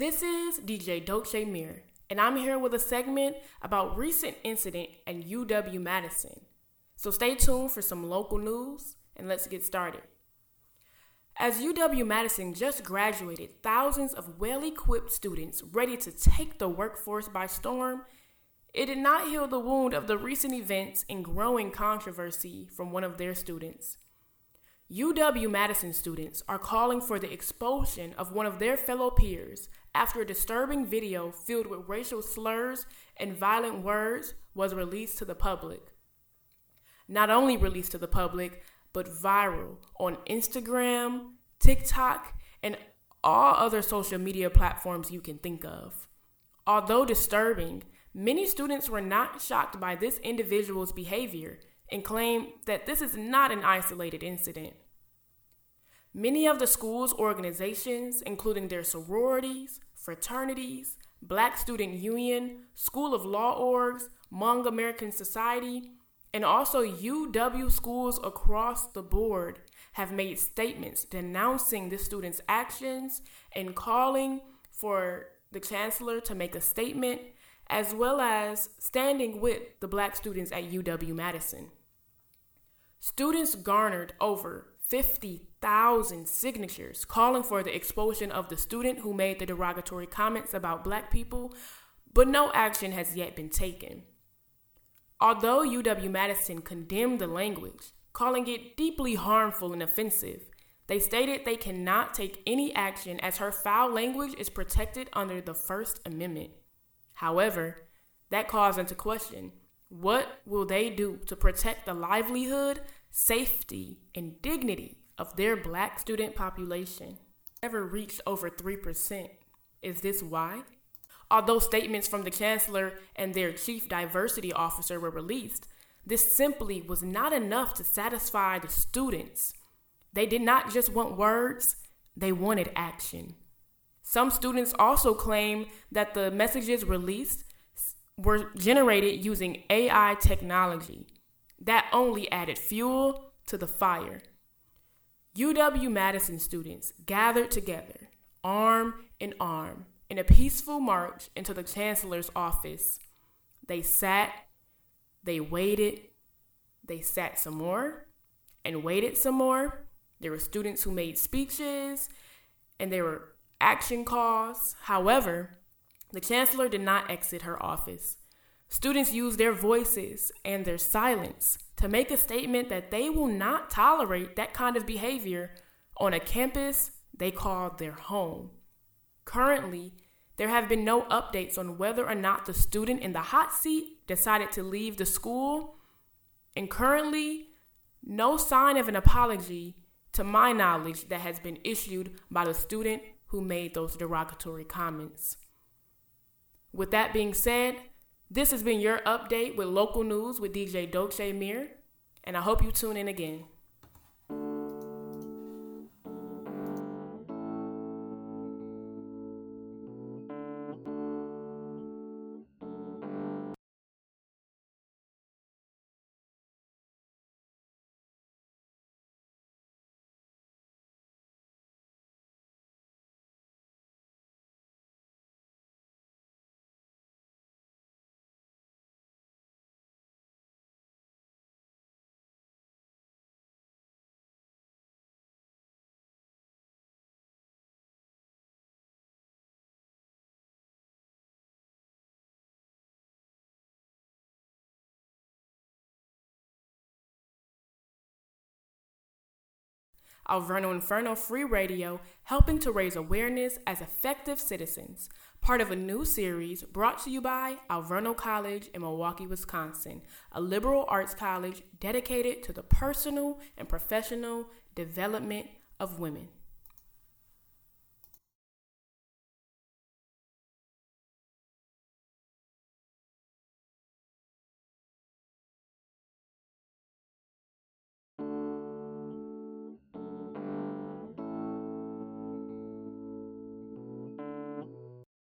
This is DJ Dolce Mir, and I'm here with a segment about recent incident at UW Madison. So stay tuned for some local news, and let's get started. As UW Madison just graduated thousands of well equipped students ready to take the workforce by storm, it did not heal the wound of the recent events and growing controversy from one of their students. UW Madison students are calling for the expulsion of one of their fellow peers after a disturbing video filled with racial slurs and violent words was released to the public. Not only released to the public, but viral on Instagram, TikTok, and all other social media platforms you can think of. Although disturbing, many students were not shocked by this individual's behavior and claim that this is not an isolated incident. Many of the school's organizations, including their sororities, fraternities, Black Student Union, School of Law orgs, Hmong American Society, and also UW schools across the board have made statements denouncing the students' actions and calling for the chancellor to make a statement, as well as standing with the black students at UW Madison. Students garnered over 50,000 signatures calling for the expulsion of the student who made the derogatory comments about black people, but no action has yet been taken. Although UW Madison condemned the language, calling it deeply harmful and offensive, they stated they cannot take any action as her foul language is protected under the First Amendment. However, that calls into question what will they do to protect the livelihood, safety, and dignity of their black student population? Never reached over 3%. Is this why? Although statements from the chancellor and their chief diversity officer were released, this simply was not enough to satisfy the students. They did not just want words, they wanted action. Some students also claim that the messages released were generated using AI technology. That only added fuel to the fire. UW Madison students gathered together, arm in arm, in a peaceful march into the chancellor's office. They sat, they waited, they sat some more, and waited some more. There were students who made speeches, and there were action calls. However, the chancellor did not exit her office. Students used their voices and their silence to make a statement that they will not tolerate that kind of behavior on a campus they call their home. Currently, there have been no updates on whether or not the student in the hot seat decided to leave the school, and currently, no sign of an apology, to my knowledge, that has been issued by the student who made those derogatory comments. With that being said, this has been your update with local news with DJ Dolce Mir, and I hope you tune in again. Alverno Inferno Free Radio, helping to raise awareness as effective citizens, part of a new series brought to you by Alverno College in Milwaukee, Wisconsin, a liberal arts college dedicated to the personal and professional development of women.